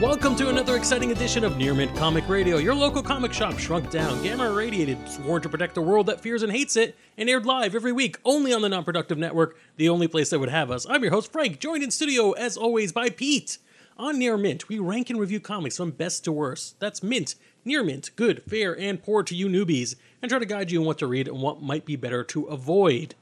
Welcome to another exciting edition of Near Mint Comic Radio, your local comic shop shrunk down, gamma irradiated, sworn to protect a world that fears and hates it, and aired live every week only on the Non Productive Network, the only place that would have us. I'm your host, Frank, joined in studio, as always, by Pete. On Near Mint, we rank and review comics from best to worst. That's Mint, Near Mint, good, fair, and poor to you newbies, and try to guide you on what to read and what might be better to avoid.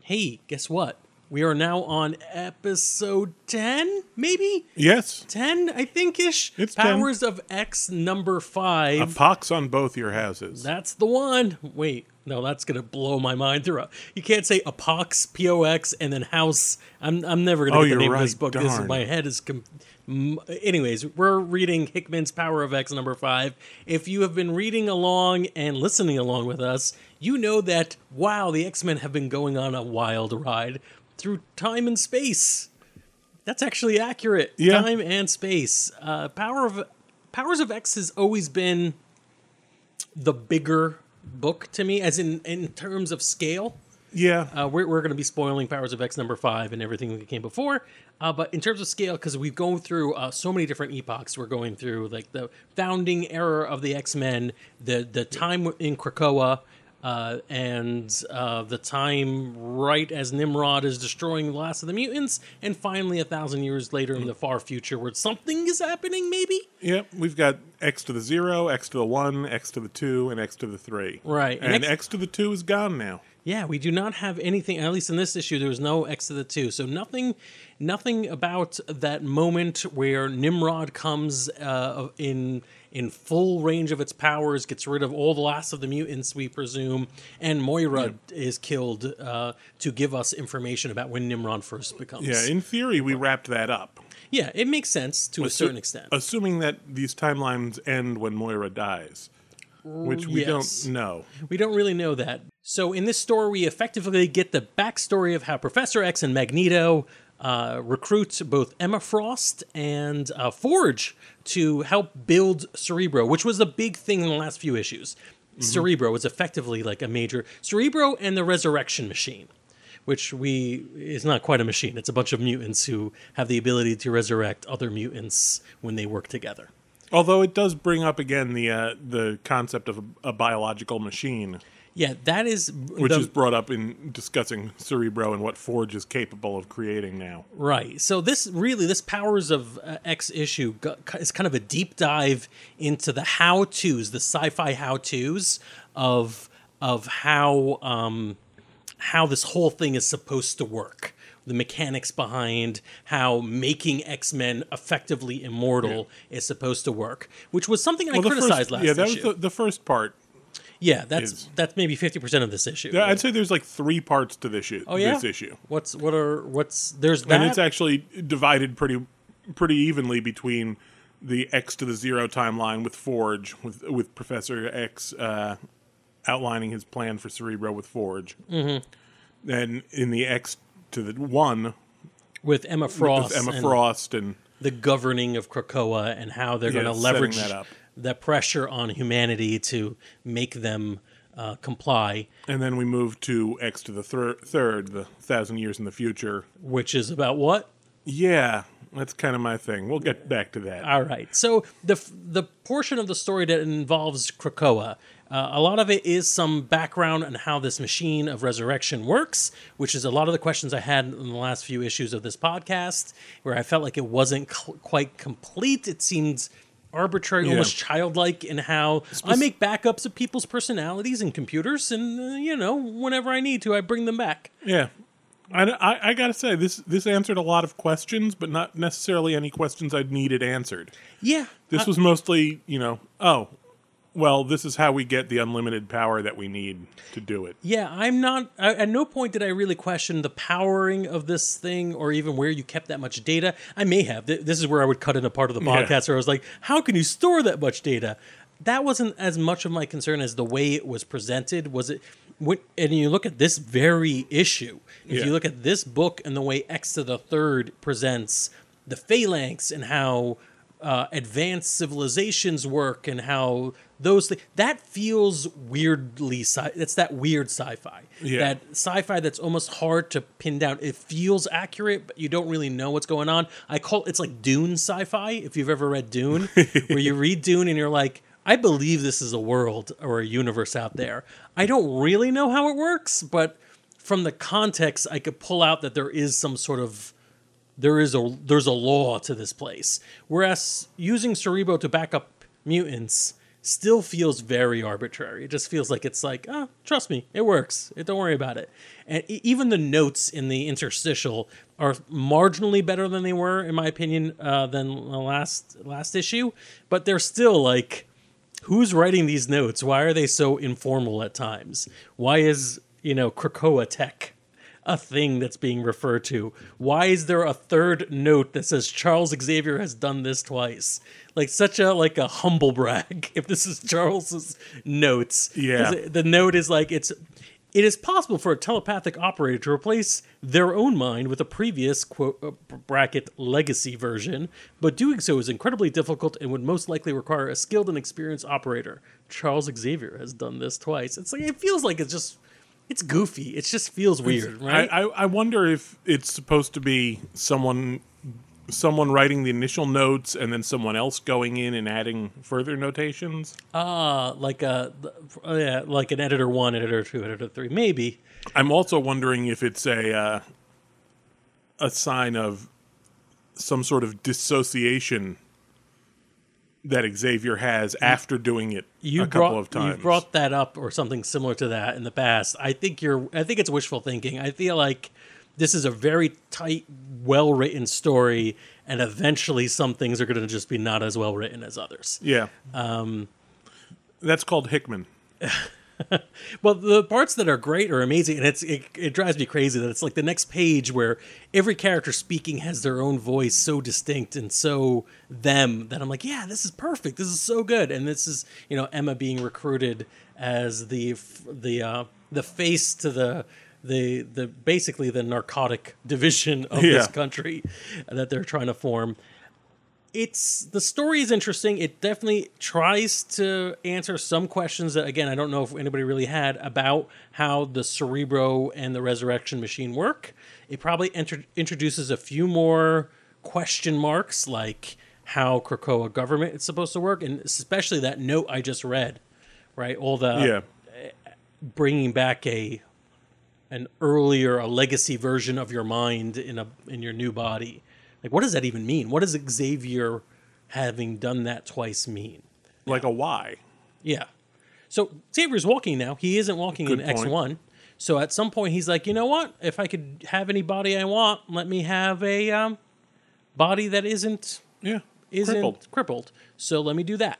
Hey, guess what? We are now on episode 10, maybe? Yes. 10, I think ish. It's 10. Powers of X number 5. A pox on both your houses. That's the one. Wait, no, that's gonna blow my mind through. You can't say apox, p o x, P O X, and then house. I'm I'm never gonna Oh, get the name of this right. book. This Darn. my head is. Com- Anyways, we're reading Hickman's Power of X number five. If you have been reading along and listening along with us, you know that wow, the X Men have been going on a wild ride through time and space. That's actually accurate. Yeah. Time and space. Uh, Power of Powers of X has always been the bigger book to me, as in in terms of scale. yeah. Uh, we're we're going to be spoiling Powers of X number five and everything that came before. Uh, but in terms of scale, because we've gone through uh, so many different epochs, we're going through like the founding era of the X Men, the the time in Krakoa, uh, and uh, the time right as Nimrod is destroying the last of the mutants, and finally a thousand years later in the far future where something is happening, maybe. Yep. We've got X to the zero, X to the one, X to the two, and X to the three. Right. And And, X- X, to the two is gone now. Yeah, we do not have anything. At least in this issue, there was no X to the two, so nothing, nothing about that moment where Nimrod comes uh, in in full range of its powers, gets rid of all the last of the mutants, we presume, and Moira is killed uh, to give us information about when Nimrod first becomes. Yeah. In theory, we wrapped that up. yeah, it makes sense to a certain extent. Assuming that these timelines end when Moira dies, which we yes. don't know. We don't really know that. So in this story, we effectively get the backstory of how Professor X and Magneto uh, recruit both Emma Frost and uh, Forge to help build Cerebro, which was a big thing in the last few issues. Cerebro was effectively like a major Cerebro and the Resurrection Machine. Which we is not quite a machine. It's a bunch of mutants who have the ability to resurrect other mutants when they work together. Although it does bring up again the uh, the concept of a, a biological machine, Yeah, that is which the, is brought up in discussing Cerebro and what Forge is capable of creating now. Right. So this really, this Powers of uh, X issue is kind of a deep dive into the how tos, the sci-fi how tos of of how um, how this whole thing is supposed to work. The mechanics behind how making X Men effectively immortal is supposed to work, which was something I Well, the criticized first, last yeah, that issue. was the, the first part. yeah, that's is- that's maybe fifty percent of this issue. Yeah, I'd say there's like three parts to this issue. oh yeah, This issue, What's what are what's there's that and it's actually divided pretty pretty evenly between the X to the zero timeline with Forge, with with Professor X uh, outlining his plan for Cerebro with Forge. Mm-hmm. Then in the X to the one with Emma Frost, with Emma and- Frost and the governing of Krakoa and how they're Yeah, going to leverage that up. the pressure on humanity to make them uh, comply, and then we move to X to the thir- third, the thousand years in the future. which is about what? Yeah, that's kind of my thing. We'll get back to that. All right. So the the portion of the story that involves Krakoa, uh, a lot of it is some background on how this machine of resurrection works, which is a lot of the questions I had in the last few issues of this podcast, where I felt like it wasn't cl- quite complete. It seemed arbitrary, Yeah. almost childlike in how I make backups of people's personalities and computers, and uh, you know, whenever I need to, I bring them back. Yeah. I, I, I gotta say this this answered a lot of questions, but not necessarily any questions I'd needed answered. Yeah, This was mostly, you know, oh, well, this is how we get the unlimited power that we need to do it. Yeah, I'm not. I, at no point did I really question the powering of this thing, or even where you kept that much data. I may have. Th- This is where I would cut in a part of the Yeah. podcast where I was like, "How can you store that much data?" That wasn't as much of my concern as the way it was presented. Was it? When, and you look at this very issue. If Yeah. you look at this book and the way X to the Third presents the Phalanx and how uh, advanced civilizations work and how those things that feels weirdly sci- it's that weird sci-fi. Yeah. that sci-fi that's almost hard to pin down. It feels accurate but you don't really know what's going on. I call it's like dune sci-fi if you've ever read dune where you read dune and you're like i believe this is a world or a universe out there. I don't really know how it works but from the context i could pull out that there is some sort of there is a there's a law to this place. Whereas using Cerebro to back up mutants still feels very arbitrary. It just feels like it's like, oh, trust me, it works. Eh, Don't worry about it. And even the notes in the interstitial are marginally better than they were, in my opinion, uh, than the last last issue. But they're still like, who's writing these notes? Why are they so informal at times? Why is you know Krakoa Tech a thing that's being referred to? Why is there a third note that says Charles Xavier has done this twice? Like such a like a humble brag. If this is Charles's notes, Yeah. the note is like it's. It is possible for a telepathic operator to replace their own mind with a previous quote uh, bracket legacy version, but doing so is incredibly difficult and would most likely require a skilled and experienced operator. Charles Xavier has done this twice. It's like it feels like it's just it's goofy. It just feels weird, right? I, I, I wonder if it's supposed to be someone someone writing the initial notes and then someone else going in and adding further notations. Uh, like a uh, yeah, like an editor one, editor two, editor three, maybe. I'm also wondering if it's a uh, a sign of some sort of dissociation that Xavier has after doing it You a brought couple of times. you brought that up or something similar to that in the past. I think you're. I think it's wishful thinking. I feel like this is a very tight, well written story, and eventually some things are going to just be not as well written as others. yeah. Um, That's called Hickman. Well, the parts that are great are amazing, and it's it, it drives me crazy that it's like the next page where every character speaking has their own voice, so distinct and so them that I'm like, yeah, this is perfect. This is so good, and this is you know Emma being recruited as the the uh, the face to the. The, the basically the narcotic division of this country that they're trying to form it's the story is interesting. It definitely tries to answer some questions that, again, I don't know if anybody really had about how the Cerebro and the Resurrection Machine work. It probably enter- introduces a few more question marks, like how Krakoa government is supposed to work, and especially that note I just read, right? All the yeah. bringing back a an earlier a legacy version of your mind in a in your new body like what does that even mean what does xavier having done that twice mean Like a why? yeah so xavier's walking now he isn't walking Good in point. x1 so at some point he's like you know what if i could have any body i want let me have a um, body that isn't Yeah. isn't Crippled. crippled. So let me do that.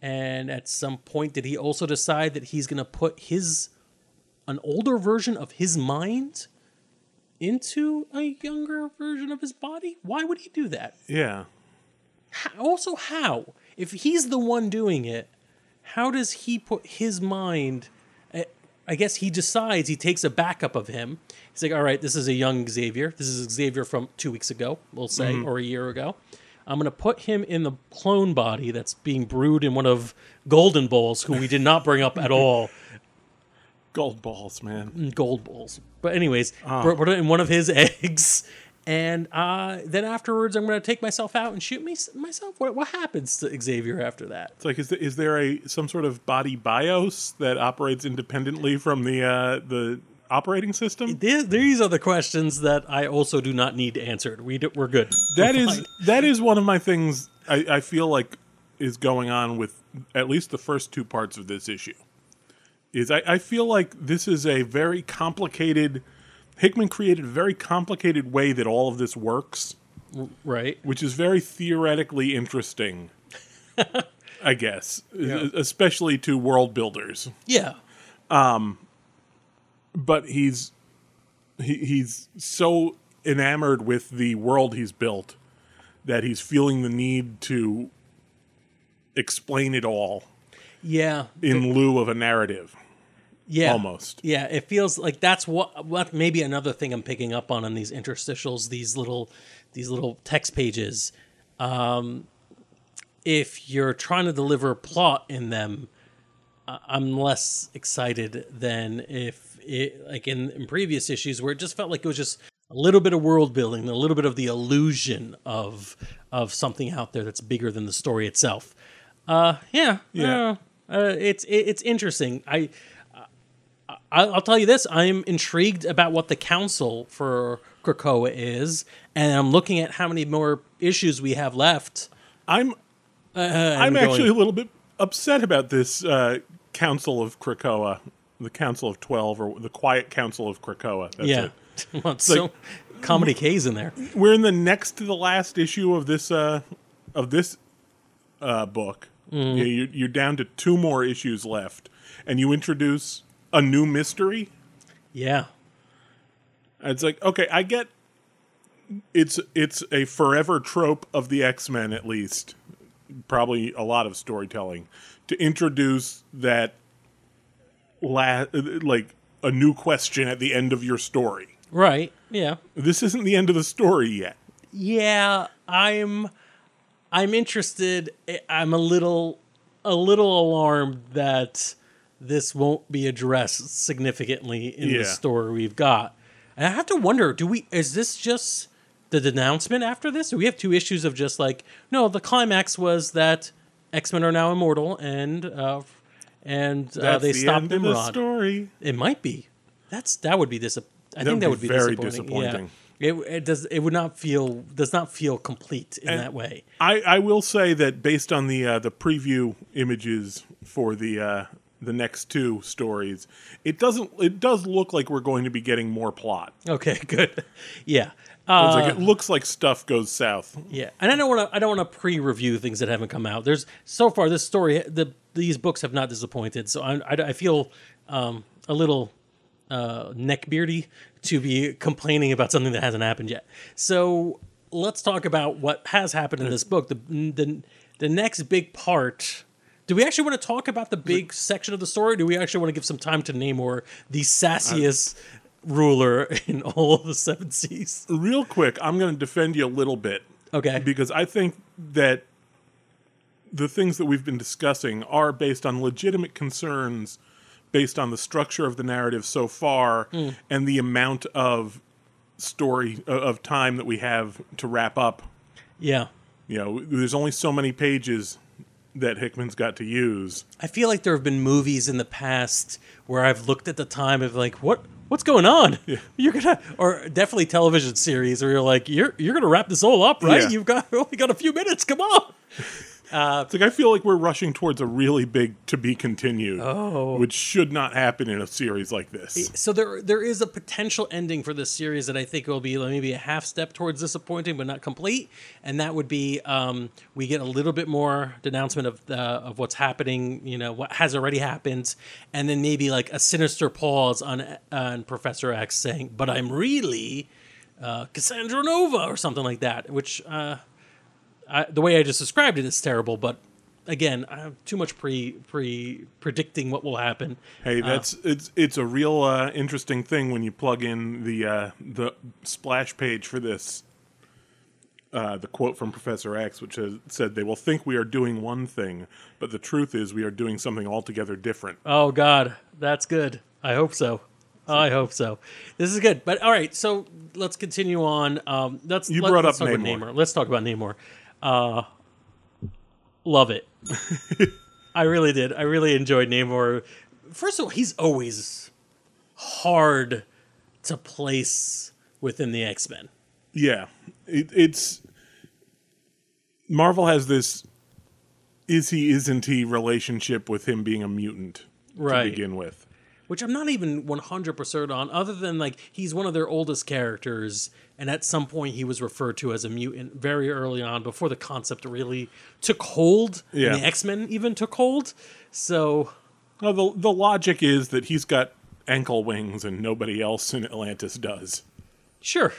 And at some point, did he also decide that he's going to put his an older version of his mind into a younger version of his body? Why would he do that? Yeah. How, also, how? If he's the one doing it, how does he put his mind? I- I guess he decides he takes a backup of him. He's like, all right, this is a young Xavier. This is Xavier from two weeks ago, we'll say, mm-hmm. or a year ago. I'm going to put him in the clone body that's being brewed in one of Goldballs, who we did not bring up at all. Goldballs, man. Goldballs. But, anyways, put it in one of his eggs. And uh, then afterwards, I'm going to take myself out and shoot me, myself. What, what happens to Xavier after that? It's like, is there, is there a some sort of body BIOS that operates independently from the uh, the operating system? These, these are the questions that I also do not need answered. We do, we're good. That We're is that is one of my things. I, I feel like is going on with at least the first two parts of this issue. Is I, I feel like this is a very complicated. Hickman created a very complicated way that all of this works, right. which is very theoretically interesting. I guess, Yeah. especially to world builders. Yeah. Um, but he's he, he's so enamored with the world he's built that he's feeling the need to explain it all Yeah. in lieu of a narrative Yeah. almost Yeah, it feels like that's what what maybe another thing I'm picking up on in these interstitials, these little these little text pages. Um if you're trying to deliver plot in them, I'm less excited than if it like in, in previous issues where it just felt like it was just a little bit of world building, a little bit of the illusion of of something out there that's bigger than the story itself. Uh, yeah, Yeah. uh, uh, it's it, it's interesting. I. I- I'll tell you this: I'm intrigued about what the council for Krakoa is, and I'm looking at how many more issues we have left. I'm Uh, I'm going- actually a little bit upset about this uh, Council of Krakoa, the Council of Twelve, or the Quiet Council of Krakoa. That's yeah. it. well, so comedy K's in there. We're in the next to the last issue of this uh, of this uh, book. Yeah, you're, you're down to two more issues left, and you introduce a new mystery. Yeah, It's like okay, I get it's it's a forever trope of the X Men, at least. Probably a lot of storytelling to introduce that la- like a new question at the end of your story. right. Yeah, This isn't the end of the story yet. yeah. I'm I'm interested. I'm a little a little alarmed that this won't be addressed significantly in Yeah. the story we've got. And I have to wonder: Do we? Is this just the denouncement after this? Do we have two issues of just like no? The climax was that X Men are now immortal, and uh, and uh, they the stopped end of the story. It might be. That's that would be dis. I think would that be would be very disappointing. disappointing. Yeah. It, it does. It would not feel does not feel complete in And- that way. I, I will say that based on the uh, the preview images for the uh, the next two stories, it doesn't it does look like we're going to be getting more plot. Okay, good. Yeah. Uh, like it looks like stuff goes south. yeah, and I don't want to. I don't want to pre-review things that haven't come out. There's so far this story. The these books have not disappointed. So I, I, I feel um, a little uh, neckbeardy to be complaining about something that hasn't happened yet. So let's talk about what has happened in this book. The the the next big part. Do we actually want to talk about the big section of the story? Do we actually want to give some time to Namor, the sassiest ruler in all of the seven seas? Real quick, I'm going to defend you a little bit Okay. because I think that the things that we've been discussing are based on legitimate concerns based on the structure of the narrative so far Hmm. and the amount of story uh, of time that we have to wrap up yeah. you know there's only so many pages that hickman's got to use I feel like there have been movies in the past where I've looked at the time of like, what what's going on? You're gonna, or definitely television series where you're like, you're you're gonna wrap this all up, right? Yeah. You've got only got a few minutes. Come on. it's like i feel like we're rushing towards a really big to be continued Oh. which should not happen in a series like this So there there is a potential ending for this series that I think will be maybe a half step towards disappointing, but not complete. And that would be um, we get a little bit more denouncement of the, of what's happening, you know, what has already happened, and then maybe like a sinister pause on on Professor X saying, "But I'm really uh, Cassandra Nova" or something like that. Which uh, I, the way I just described it is terrible, but. Again, I have too much pre pre predicting what will happen. Hey, that's it's it's a real uh, interesting thing when you plug in the uh, the splash page for this. Uh, the quote from Professor X, which has, said, "They will think we are doing one thing, but the truth is we are doing something altogether different." Oh God, that's good. I hope so. I hope so. This is good. But all right, so let's continue on. Um, let's You let, brought up about Namor. Let's talk about Namor. Uh, love it. I really did. I really enjoyed Namor. First of all, he's always hard to place within the X Men. Yeah, it, it's Marvel has this is he isn't he relationship with him being a mutant Right. to begin with. Which I'm not even 100% on, other than like he's one of their oldest characters, and at some point he was referred to as a mutant very early on before the concept really took hold. and the X Men even took hold. So, Well, the the logic is that he's got ankle wings and nobody else in Atlantis does. sure.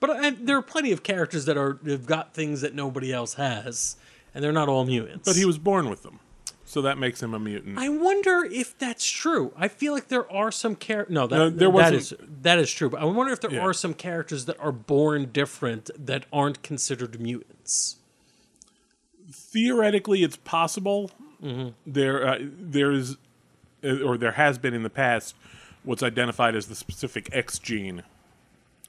But uh, I, there are plenty of characters that are have got things that nobody else has, and they're not all mutants. But he was born with them, so that makes him a mutant. I wonder if that's true. I feel like there are some characters. No, that, No, there that wasn't- is that is true. But I wonder if there Yeah. are some characters that are born different that aren't considered mutants. theoretically it's possible. Mm-hmm. There, uh, there's, uh, or there has been in the past, what's identified as the specific X gene,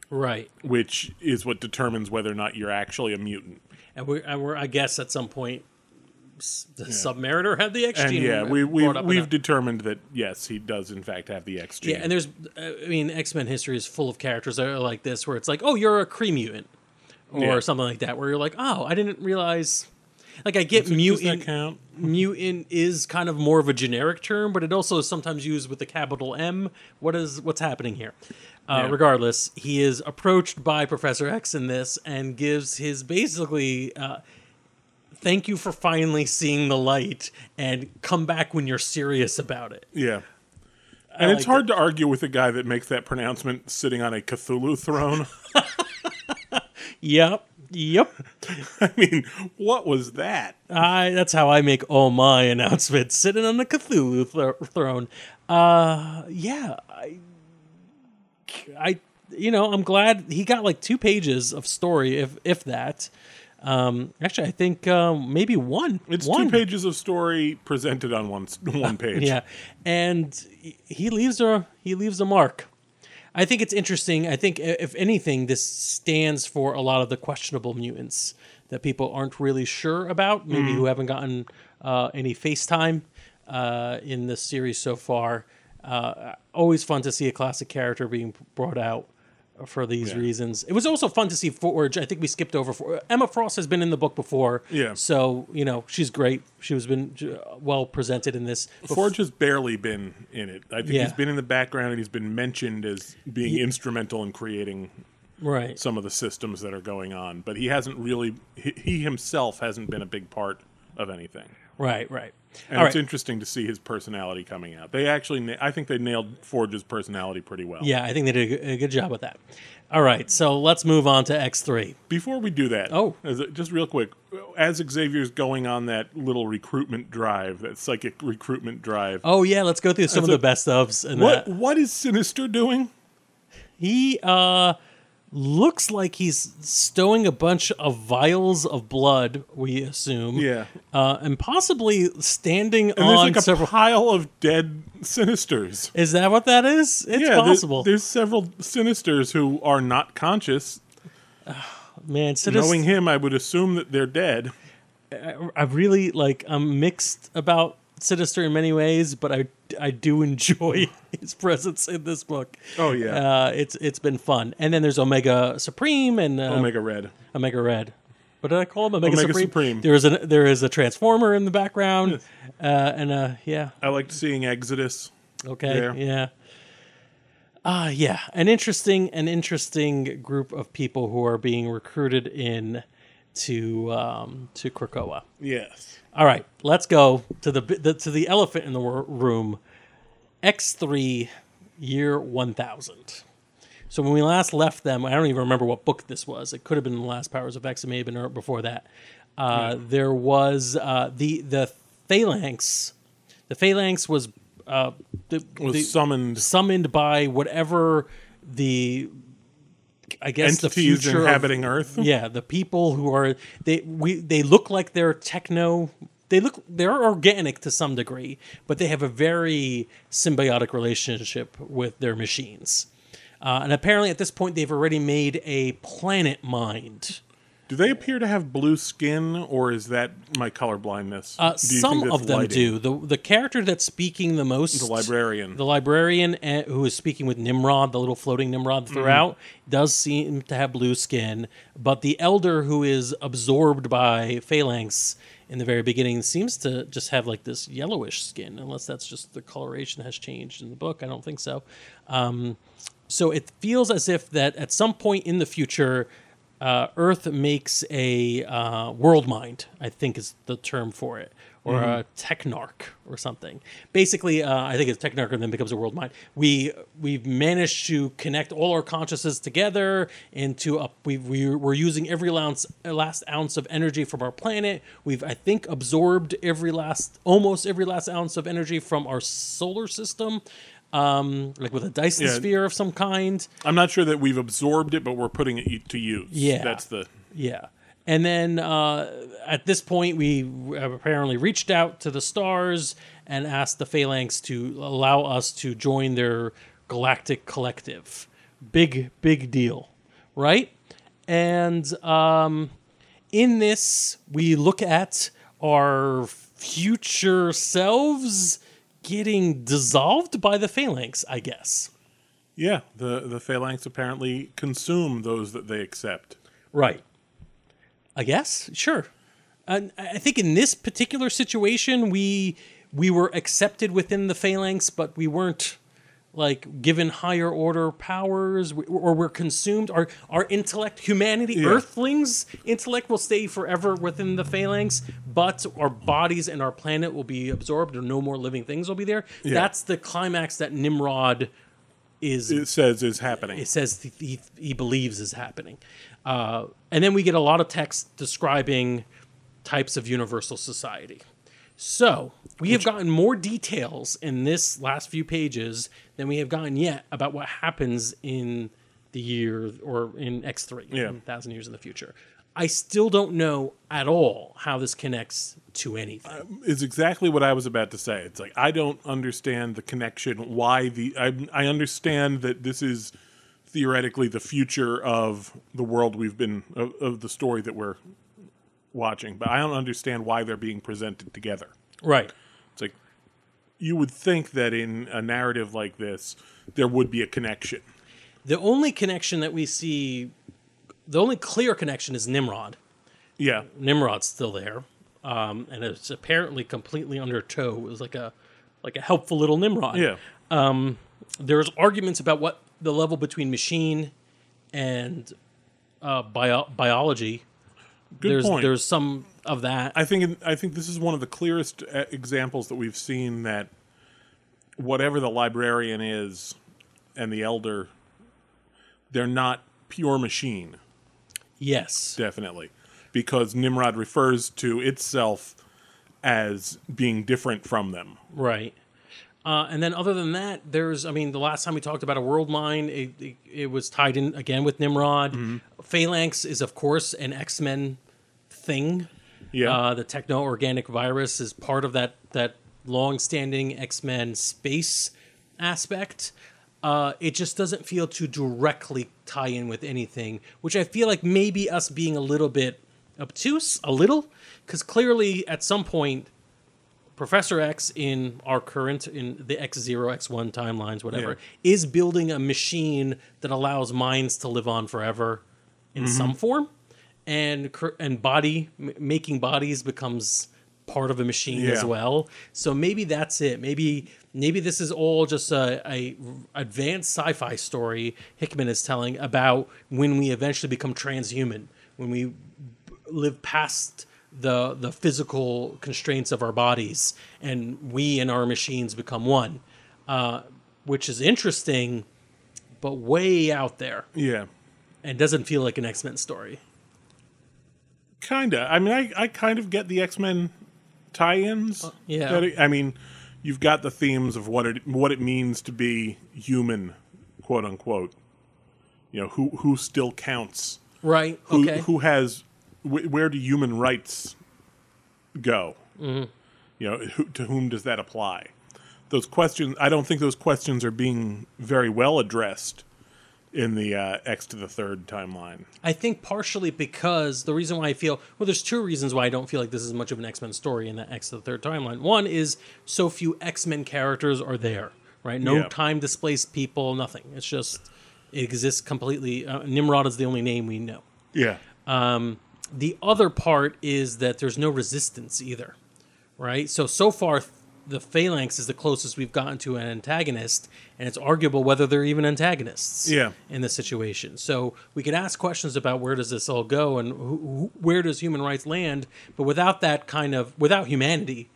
Right. which is what determines whether or not you're actually a mutant. And we're, and we're I guess at some point the Submariner had the X And gene. yeah, we, we've, we've determined that yes, he does in fact have the X gene. Yeah, and there's, uh, I mean, X Men history is full of characters that are like this, where it's like, oh, you're a Kree mutant, or Yeah. something like that, where you're like, oh, I didn't realize. Like, I get Does mutant. count? Mutant is kind of more of a generic term, but it also is sometimes used with the capital M. What is what's happening here? Uh, Yeah. Regardless, he is approached by Professor X in this and gives his basically. Uh, Thank you for finally seeing the light, and come back when you're serious about it. Yeah. And it's like hard to argue with a guy that makes that pronouncement sitting on a Cthulhu throne. Yep, yep. I mean, what was that? I that's how I make all my announcements, sitting on the Cthulhu th- throne. Uh, yeah, I, I, you know, I'm glad he got like two pages of story, if if that. Um, actually, I think um, maybe one. It's one. two pages of story presented on one one page. Yeah, and he leaves a he leaves a mark. I think it's interesting. I think if anything, this stands for a lot of the questionable mutants that people aren't really sure about, maybe who haven't gotten uh, any FaceTime uh, in this series so far. Uh, always fun to see a classic character being brought out for these Yeah. reasons. It was also fun to see Forge. I think we skipped over. For, Emma Frost has been in the book before, Yeah. So you know she's great. She was been well presented in this. Forge has barely been in it. I think Yeah. he's been in the background and he's been mentioned as being instrumental in creating right? some of the systems that are going on, but he hasn't really. He, he himself hasn't been a big part of anything. Right, right. And All it's right. interesting to see his personality coming out. They actually, I think they nailed Forge's personality pretty well. Yeah, I think they did a good, job with that. All right, so let's move on to X3. Before we do that, Oh. a- just real quick, as Xavier's going on that little recruitment drive, that psychic recruitment drive, Oh yeah, let's go through some of That's the best ofs and what that. what is Sinister doing? He uh looks like he's stowing a bunch of vials of blood, we assume. Yeah. Uh, and possibly standing And there's on like a several pile of dead Sinisters. Is that what that is? It's yeah, possible. there's several Sinisters who are not conscious. Man, Knowing him, I would assume that they're dead. I really like I'm mixed about Sinister in many ways, but I I do enjoy his presence in this book. Oh, yeah. uh, it's it's been fun. And then there's Omega Supreme and uh, Omega Red. Omega Red. What did I call him? Omega, Omega Supreme. Supreme. There is a there is a transformer in the background, uh, and uh, yeah, I liked seeing Exodus. okay, There. yeah. Ah, yeah, an interesting an interesting group of people who are being recruited in to um, to Krakoa. Yes. All right, let's go to the, the to the elephant in the room. X three, year one thousand. So when we last left them, I don't even remember what book this was. It could have been the last Powers of X. It may have been before that. Uh, There was uh, the the phalanx. The phalanx was uh, the, Was the- summoned summoned by whatever the I guess the entities future of- inhabiting Earth. yeah, the people who are they we they look like they're techno. They look they're organic to some degree, but they have a very symbiotic relationship with their machines. Uh, and apparently, at this point, they've already made a planet mind. Do they appear to have blue skin, or is that my color blindness? Uh, some of them lighting? do. the The character that's speaking the most, The librarian. the librarian uh, who is speaking with Nimrod, the little floating Nimrod throughout, does seem to have blue skin. But the elder who is absorbed by Phalanx in the very beginning seems to just have like this yellowish skin, unless that's just the coloration has changed in the book. I don't think so. Um, so it feels as if that at some point in the future, uh, Earth makes a uh, world mind. I think is the term for it, or a technarch or something. Basically, uh, I think it's technarch and then becomes a world mind. We we've managed to connect all our consciousnesses together into a. We we we're using every ounce last ounce of energy from our planet. We've I think absorbed every last almost every last ounce of energy from our solar system. Um, like with a Dyson Yeah. sphere of some kind. I'm not sure that we've absorbed it, but we're putting it to use. Yeah. that's the. Yeah. And then uh, at this point, we apparently reached out to the stars and asked the Phalanx to allow us to join their galactic collective. Big, big deal, right? And um, in this, we look at our future selves getting dissolved by the Phalanx, I guess. Yeah, the the phalanx apparently consume those that they accept. Right. I guess, sure. And I think in this particular situation, we we were accepted within the phalanx, but we weren't like given higher order powers, or we're consumed. Our our intellect, humanity, Yeah. Earthlings' intellect will stay forever within the phalanx, but our bodies and our planet will be absorbed, or no more living things will be there. That's the climax that Nimrod is It says is happening. it says he, he believes is happening. Uh, and then we get a lot of text describing types of universal society. So we have gotten more details in this last few pages than we have gotten yet about what happens in the year or in X3, Yeah. 1,000 years in the future. I still don't know at all how this connects to anything. Um, it's exactly what I was about to say. It's like I don't understand the connection. Why the I I understand that this is theoretically the future of the world we've been of, of the story that we're watching, but I don't understand why they're being presented together. right. It's like you would think that in a narrative like this there would be a connection. The only connection that we see, the only clear connection is Nimrod. Yeah, Nimrod's still there, um, and it's apparently completely under tow. It was like a like a helpful little Nimrod. yeah, There's arguments about what the level between machine and uh, bio- biology. Good there's point. there's some of that. I think I think this is one of the clearest uh, examples that we've seen that whatever the librarian is and the elder, they're not pure machine, yes. definitely, because Nimrod refers to itself as being different from them. Right. Uh, and then, other than that, there's, I mean, the last time we talked about a world mind, it, it, it was tied in again with Nimrod. Mm-hmm. Phalanx is, of course, an X Men thing. Yeah, Uh, the techno organic virus is part of that that long standing X Men space aspect. Uh, it just doesn't feel to directly tie in with anything, which I feel like maybe us being a little bit obtuse, a little, because clearly at some point, Professor X in our current in the X zero X one timelines, whatever, is building a machine that allows minds to live on forever in mm-hmm. some form, and and body m- making bodies becomes part of a machine as well. So maybe that's it. Maybe maybe this is all just a, a advanced sci-fi story Hickman is telling about when we eventually become transhuman, when we live past the the physical constraints of our bodies and we and our machines become one uh, which is interesting but way out there yeah, and doesn't feel like an x-men story kinda. I mean, I I kind of get the X Men tie-ins. yeah. that it- I mean, you've got the themes of what it what it means to be human, quote unquote. You know, who who still counts? right Who okay who has wh- where do human rights go? Mm-hmm. You know, who, to whom does that apply? Those questions. I don't think those questions are being very well addressed in the uh, X to the third timeline. i think partially because the reason why i feel well there's two reasons why i don't feel like this is much of an x-men story in that x to the third timeline one is so few x-men characters are there right no Yeah. time displaced people nothing it's just it exists completely uh, nimrod is the only name we know Yeah. Um, the other part is that there's no resistance either, right? So so far, the Phalanx is the closest we've gotten to an antagonist, and it's arguable whether they're even antagonists. Yeah. In this situation, so we could ask questions about where does this all go and who, where does human rights land, but without that kind of without humanity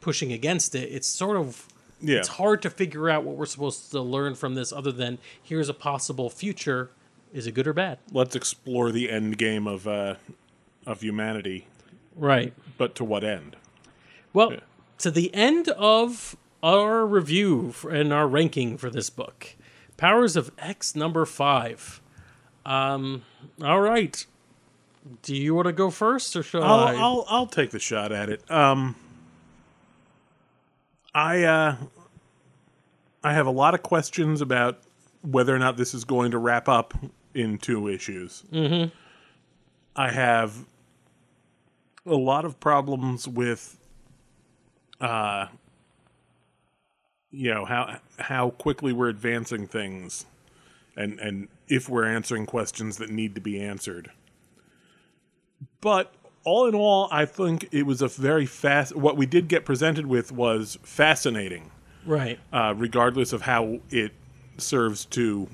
pushing against it, it's sort of Yeah. it's hard to figure out what we're supposed to learn from this, other than here's a possible future. Is it good or bad? Let's explore the end game of uh, of humanity, Right. but to what end? Well, Yeah. to the end of our review for, and our ranking for this book, Powers of X number five. Um, all right, Do you want to go first, or shall I? I'll, I'll I'll take the shot at it. Um, I uh, I have a lot of questions about whether or not this is going to wrap up in two issues. Mm-hmm. I have a lot of problems with, uh, you know how how quickly we're advancing things, and and if we're answering questions that need to be answered. But all in all, I think it was a very fast. What we did get presented with was fascinating, right. uh, regardless of how it serves to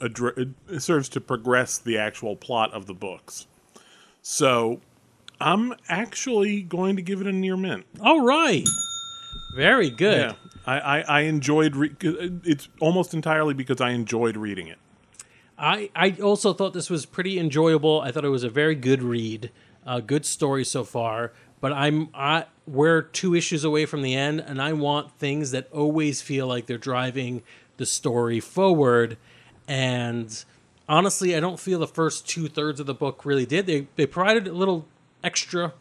addre- it serves to progress the actual plot of the books. So, I'm actually going to give it a near mint. All right. Very good. Yeah, I, I, I enjoyed. Re- it's almost entirely because I enjoyed reading it. I, I also thought this was pretty enjoyable. I thought it was a very good read, a good story so far. But I'm I we're two issues away from the end, and I want things that always feel like they're driving the story forward. And honestly, I don't feel the first two thirds of the book really did. They they provided a little extra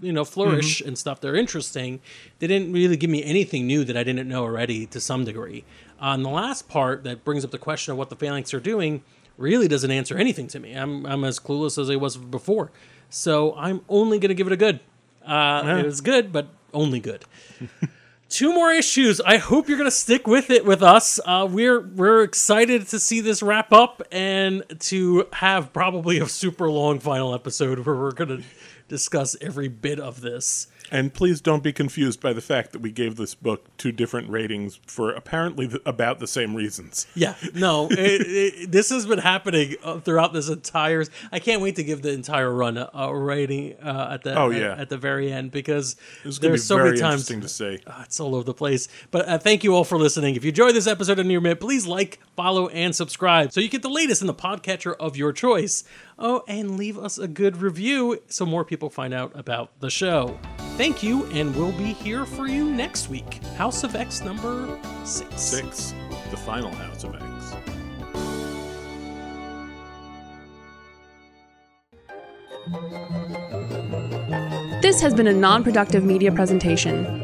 you know flourish and stuff. They're interesting. They didn't really give me anything new that i didn't know already to some degree. On the last part that brings up the question of what the phalanx are doing really doesn't answer anything to me. I'm, I'm as clueless as i was before. So i'm only going to give it a good. Uh, it was good but only good two more issues. I hope you're going to stick with it with us. Uh, we're we're excited to see this wrap up and to have probably a super long final episode where we're going to discuss every bit of this. And please don't be confused by the fact that we gave this book two different ratings for apparently th- about the same reasons. Yeah, no, it, it, this has been happening uh, throughout this entire. I can't wait to give the entire run a, a rating uh, at the Oh, yeah. at, the very end because there's so many times to say. Uh, it's all over the place. But uh, thank you all for listening. If you enjoyed this episode of Near Mint, please like, follow, and subscribe so you get the latest in the podcatcher of your choice. Oh, and leave us a good review so more people find out about the show. Thank you, and we'll be here for you next week. House of X number six. Six, the final House of X. This has been a non productive media presentation.